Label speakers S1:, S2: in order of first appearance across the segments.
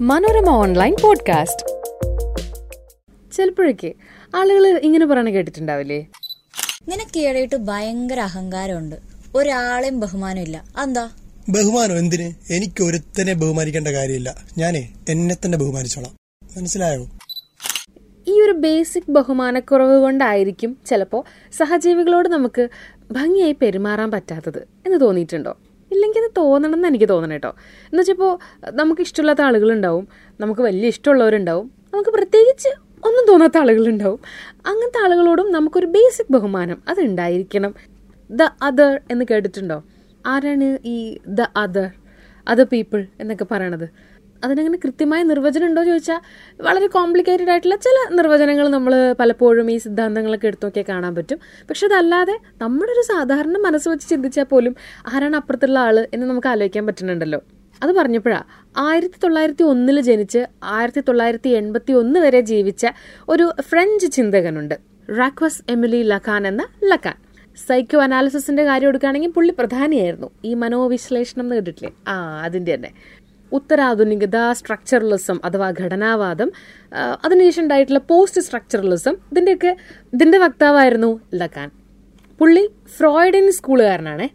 S1: Manorama online podcast. ചിലപ്പോഴൊക്കെ ആളുകൾ ഇങ്ങനെ പറയണ കേട്ടിട്ടുണ്ടാവില്ലേ?
S2: നിനക്ക് ഈയിടെയിട്ട് ഭയങ്കര അഹങ്കാരമുണ്ട്. ഒരാളെയും ബഹുമാനമില്ല. എന്താ
S3: ബഹുമാനം എന്തിന്? എനിക്ക് ഒരുത്തനെ ബഹുമാനിക്കേണ്ട കാര്യമില്ല. ഞാനേ എന്നെ തന്നെ ബഹുമാനിച്ചോളാം. മനസ്സിലായോ?
S1: ഈ ഒരു ബേസിക് ബഹുമാനക്കുറവ് കൊണ്ടായിരിക്കും ചിലപ്പോ സഹജീവികളോട് നമുക്ക് ഭംഗിയായി പെരുമാറാൻ പറ്റാത്തത് എന്ന് തോന്നിയിട്ടുണ്ടോ? ഇല്ലെങ്കിൽ അത് തോന്നണം എന്ന് എനിക്ക് തോന്നണം കേട്ടോ. എന്ന് വെച്ചപ്പോൾ നമുക്ക് ഇഷ്ടമില്ലാത്ത ആളുകളുണ്ടാവും. നമുക്ക് വലിയ ഇഷ്ടമുള്ളവരുണ്ടാവും. നമുക്ക് പ്രത്യേകിച്ച് ഒന്നും തോന്നാത്ത ആളുകളുണ്ടാവും. അങ്ങനത്തെ ആളുകളോടും നമുക്കൊരു ബേസിക് ബഹുമാനം അത് ഉണ്ടായിരിക്കണം. ദ അതർ എന്ന് കേട്ടിട്ടുണ്ടോ? ആരാണ് ഈ ദ അതർ അതർ പീപ്പിൾ എന്നൊക്കെ പറയണത്. അതിനങ്ങനെ കൃത്യമായ നിർവചനം ഉണ്ടോ ചോദിച്ചാൽ വളരെ കോംപ്ലിക്കേറ്റഡ് ആയിട്ടുള്ള ചില നിർവചനങ്ങൾ നമ്മൾ പലപ്പോഴും ഈ സിദ്ധാന്തങ്ങളൊക്കെ എടുത്തു നോക്കിയാൽ കാണാൻ പറ്റും. പക്ഷെ അതല്ലാതെ നമ്മുടെ ഒരു സാധാരണ മനസ്സ് വെച്ച് ചിന്തിച്ചാൽ പോലും ആരാണ് അപ്പുറത്തുള്ള ആൾ എന്ന് നമുക്ക് ആലോചിക്കാൻ പറ്റുന്നുണ്ടല്ലോ. അത് പറഞ്ഞപ്പോഴാ ആയിരത്തി തൊള്ളായിരത്തി ഒന്നിൽ ജനിച്ച് ആയിരത്തി തൊള്ളായിരത്തി എൺപത്തി ഒന്ന് വരെ ജീവിച്ച ഒരു ഫ്രഞ്ച് ചിന്തകനുണ്ട്. റാക്വസ് എമിലി ലഖാൻ എന്ന ലഖാൻ സൈക്കോ അനാലിസിന്റെ കാര്യം എടുക്കുകയാണെങ്കിൽ പുള്ളി പ്രധാനിയായിരുന്നു. ഈ മനോവിശ്ലേഷണം എന്ന് കേട്ടിട്ടില്ലേ? ആ അതിന്റെ തന്നെ. ഉത്തരാധുനികത സ്ട്രക്ചറലിസം അഥവാ ഘടനാവാദം അതിനുശേഷം ഉണ്ടായിട്ടുള്ള പോസ്റ്റ് സ്ട്രക്ചറലിസം ഇതിന്റെയൊക്കെ ഇതിന്റെ വക്താവായിരുന്നു ലക്കാൻ പുള്ളി ഫ്രോയിഡിൻ സ്കൂളുകാരനാണേ.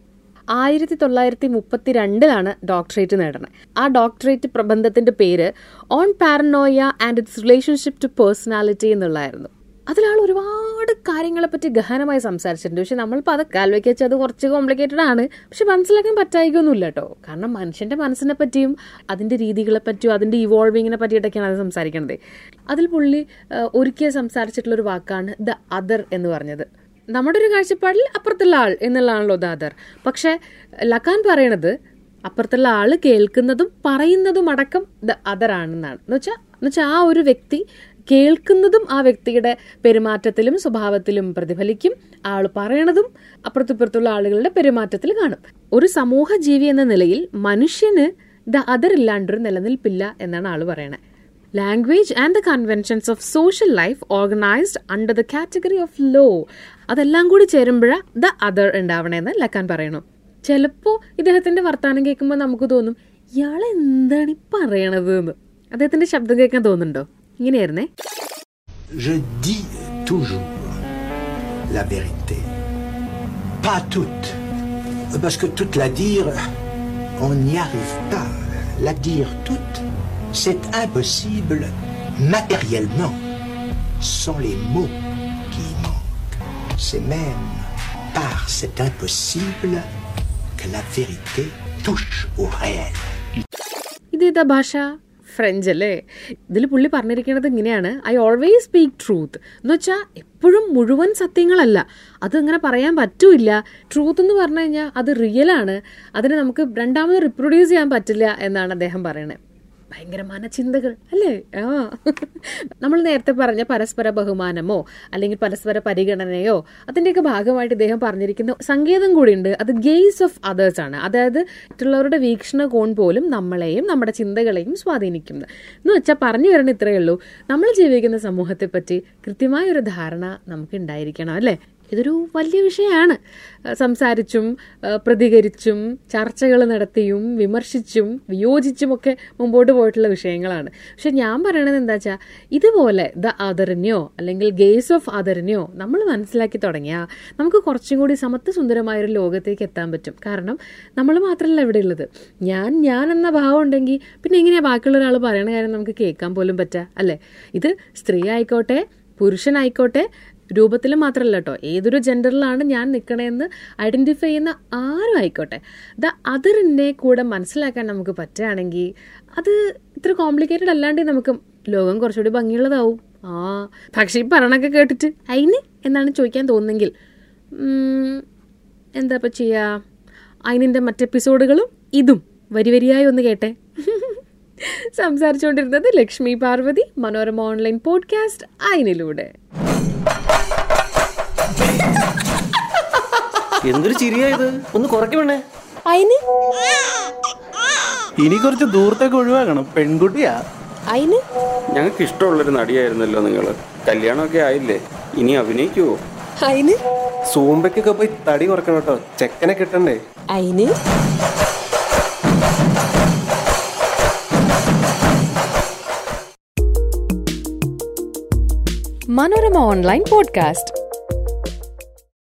S1: ആയിരത്തി തൊള്ളായിരത്തി മുപ്പത്തി രണ്ടിലാണ് ഡോക്ടറേറ്റ് നേടുന്നത്. ആ ഡോക്ടറേറ്റ് പ്രബന്ധത്തിന്റെ പേര് on paranoia and its relationship to personality എന്നുള്ളതായിരുന്നു. അതിലാൾ ഒരുപാട് കാര്യങ്ങളെപ്പറ്റി ഗഹനമായി സംസാരിച്ചിട്ടുണ്ട്. പക്ഷെ നമ്മളിപ്പോൾ അത് കാൽവയ്ക്ക് വെച്ച് അത് കുറച്ച് കോംപ്ലിക്കേറ്റഡ് ആണ്. പക്ഷെ മനസ്സിലാക്കാൻ പറ്റായിക്കൊന്നുമില്ല കേട്ടോ കാരണം മനുഷ്യന്റെ മനസ്സിനെ പറ്റിയും അതിന്റെ രീതികളെ പറ്റിയും അതിന്റെ ഇവോൾവിങ്ങിനെ പറ്റിയിട്ടൊക്കെയാണ് അത് സംസാരിക്കുന്നത് അതിൽ പുള്ളി ഒരുക്കിയ സംസാരിച്ചിട്ടുള്ള ഒരു വാക്കാണ് ദ അതർ എന്ന് പറഞ്ഞത്. നമ്മുടെ ഒരു കാഴ്ചപ്പാടിൽ അപ്പുറത്തുള്ള ആൾ എന്നുള്ളതാണല്ലോ ദ അതർ. പക്ഷെ ലക്കാൻ പറയണത് അപ്പുറത്തുള്ള ആൾ കേൾക്കുന്നതും പറയുന്നതും അടക്കം ദ അതർ ആണെന്നാണ്. എന്ന് വെച്ചാൽ എന്നുവെച്ചാൽ ആ ഒരു വ്യക്തി കേൾക്കുന്നതും ആ വ്യക്തിയുടെ പെരുമാറ്റത്തിലും സ്വഭാവത്തിലും പ്രതിഫലിക്കും. ആൾ പറയണതും അപ്പുറത്തിപ്പുറത്തുള്ള ആളുകളുടെ പെരുമാറ്റത്തിൽ കാണും. ഒരു സമൂഹ ജീവി എന്ന നിലയിൽ മനുഷ്യന് ദ അതർ ഇല്ലാണ്ടൊരു നിലനിൽപ്പില്ല എന്നാണ് ആൾ പറയുന്നത് language and the conventions of social life organised under the category of law അതെല്ലാം കൂടി ചേരുമ്പോഴാണ് ദ അതർ ഉണ്ടാവണേന്ന് ലക്കാൻ പറയണു. ചിലപ്പോ ഇദ്ദേഹത്തിന്റെ വർത്താനം കേൾക്കുമ്പോൾ നമുക്ക് തോന്നും ഇയാൾ എന്താണ് ഈ പറയണത് എന്ന് അദ്ദേഹത്തിന്റെ ശബ്ദം കേൾക്കാൻ തോന്നുന്നുണ്ടോ? ഇങ്ങനെയായിരുന്നേ
S4: Je dis toujours la vérité. Pas toute. Parce que toute la dire, on n'y arrive pas. La dire toute, c'est impossible matériellement, sans les mots qui y manquent. C'est même par cet impossible que la vérité touche au réel.
S1: ഇത് ഏതാ ഭാഷ French അല്ലേ? ഇതിൽ പുള്ളി പറഞ്ഞിരിക്കുന്നത് ഇങ്ങനെയാണ്. I always speak truth എന്ന് വെച്ചാൽ എപ്പോഴും മുഴുവൻ സത്യങ്ങളല്ല. അത് അങ്ങനെ പറയാൻ പറ്റൂല ട്രൂത്ത് എന്ന് പറഞ്ഞു കഴിഞ്ഞാൽ അത് റിയലാണ് അതിനെ നമുക്ക് രണ്ടാമത് റിപ്രൊഡ്യൂസ് ചെയ്യാൻ പറ്റില്ല എന്നാണ് അദ്ദേഹം പറയണത് ഭയങ്കര ചിന്തകൾ അല്ലേ? ആ. നമ്മൾ നേരത്തെ പറഞ്ഞ പരസ്പര ബഹുമാനമോ അല്ലെങ്കിൽ പരസ്പര പരിഗണനയോ അതിന്റെയൊക്കെ ഭാഗമായിട്ട് ഇദ്ദേഹം പറഞ്ഞിരിക്കുന്ന സങ്കേതം കൂടിയുണ്ട്. അത് ഗെയ്സ് ഓഫ് അതേഴ്സ് ആണ്. അതായത് മറ്റുള്ളവരുടെ വീക്ഷണകോൺ പോലും നമ്മളെയും നമ്മുടെ ചിന്തകളെയും സ്വാധീനിക്കുന്നത് എന്ന് വെച്ചാൽ പറഞ്ഞു വരണ ഇത്രയേ ഉള്ളൂ. നമ്മൾ ജീവിക്കുന്ന സമൂഹത്തെപ്പറ്റി കൃത്യമായ ഒരു ധാരണ നമുക്ക് ഉണ്ടായിരിക്കണം അല്ലേ? ഇതൊരു വലിയ വിഷയമാണ്. സംസാരിച്ചും പ്രതികരിച്ചും ചർച്ചകൾ നടത്തിയും വിമർശിച്ചും വിയോജിച്ചുമൊക്കെ മുമ്പോട്ട് പോയിട്ടുള്ള വിഷയങ്ങളാണ്. പക്ഷെ ഞാൻ പറയണത് എന്താ വെച്ചാൽ ഇതുപോലെ ദ അതറിനെയോ അല്ലെങ്കിൽ ഗേസ് ഓഫ് അതറിനെയോ നമ്മൾ മനസ്സിലാക്കി തുടങ്ങിയാൽ നമുക്ക് കുറച്ചും കൂടി സമത്വ സുന്ദരമായ ഒരു ലോകത്തേക്ക് എത്താൻ പറ്റും. കാരണം നമ്മൾ മാത്രമല്ല ഇവിടെ ഉള്ളത്. ഞാൻ ഞാൻ എന്ന ഭാവം ഉണ്ടെങ്കിൽ പിന്നെ എങ്ങനെയാ ബാക്കിയുള്ള ഒരാൾ പറയണ കാര്യം നമുക്ക് കേൾക്കാൻ പോലും പറ്റുക അല്ലേ? ഇത് സ്ത്രീ ആയിക്കോട്ടെ പുരുഷനായിക്കോട്ടെ രൂപത്തിൽ മാത്രമല്ല കേട്ടോ ഏതൊരു ജെൻഡറിലാണ് ഞാൻ നിൽക്കണേന്ന് ഐഡന്റിഫൈ ചെയ്യുന്ന ആരും ആയിക്കോട്ടെ. ദ അതറിനെ കൂടെ മനസ്സിലാക്കാൻ നമുക്ക് പറ്റുകയാണെങ്കിൽ അത് ഇത്ര കോംപ്ലിക്കേറ്റഡ് അല്ലാണ്ട് നമുക്ക് ലോകം കുറച്ചുകൂടി ഭംഗിയുള്ളതാവും. ആ പക്ഷേ ഈ പറയണൊക്കെ കേട്ടിട്ട് അയിന് എന്നാണ് ചോദിക്കാൻ തോന്നുന്നെങ്കിൽ എന്താ ഇപ്പം ചെയ്യുക അതിനിന്റെ മറ്റെപ്പിസോഡുകളും ഇതും വരി വരിയായി ഒന്ന് കേട്ടെ. സംസാരിച്ചുകൊണ്ടിരുന്നത് ലക്ഷ്മി പാർവതി മനോരമ ഓൺലൈൻ പോഡ്കാസ്റ്റ് അയിനിലൂടെ.
S5: എന്തൊരു ചിരിയാ ഇത്? ഒന്ന് കുറയ്ക്കണേ
S1: അയിന്?
S6: ഇനി കുറച്ച് ദൂരത്തേക്ക് ഒഴിവാക്കണം. പെൺകുട്ടിയാ.
S1: അയിന്?
S7: ഞങ്ങൾക്ക് ഇഷ്ടമുള്ളൊരു നടിയായിരുന്നല്ലോ നിങ്ങൾ കല്യാണമൊക്കെ ആയില്ലേ? ഇനി അഭിനയിക്കുവോ?
S1: അയിന്?
S6: സൂമ്പയ്ക്കൊക്കെ പോയി തടി കുറക്കണം കേട്ടോ. ചെക്കനെ കിട്ടണ്ടേ?
S1: അയിന്? Manorama online podcast.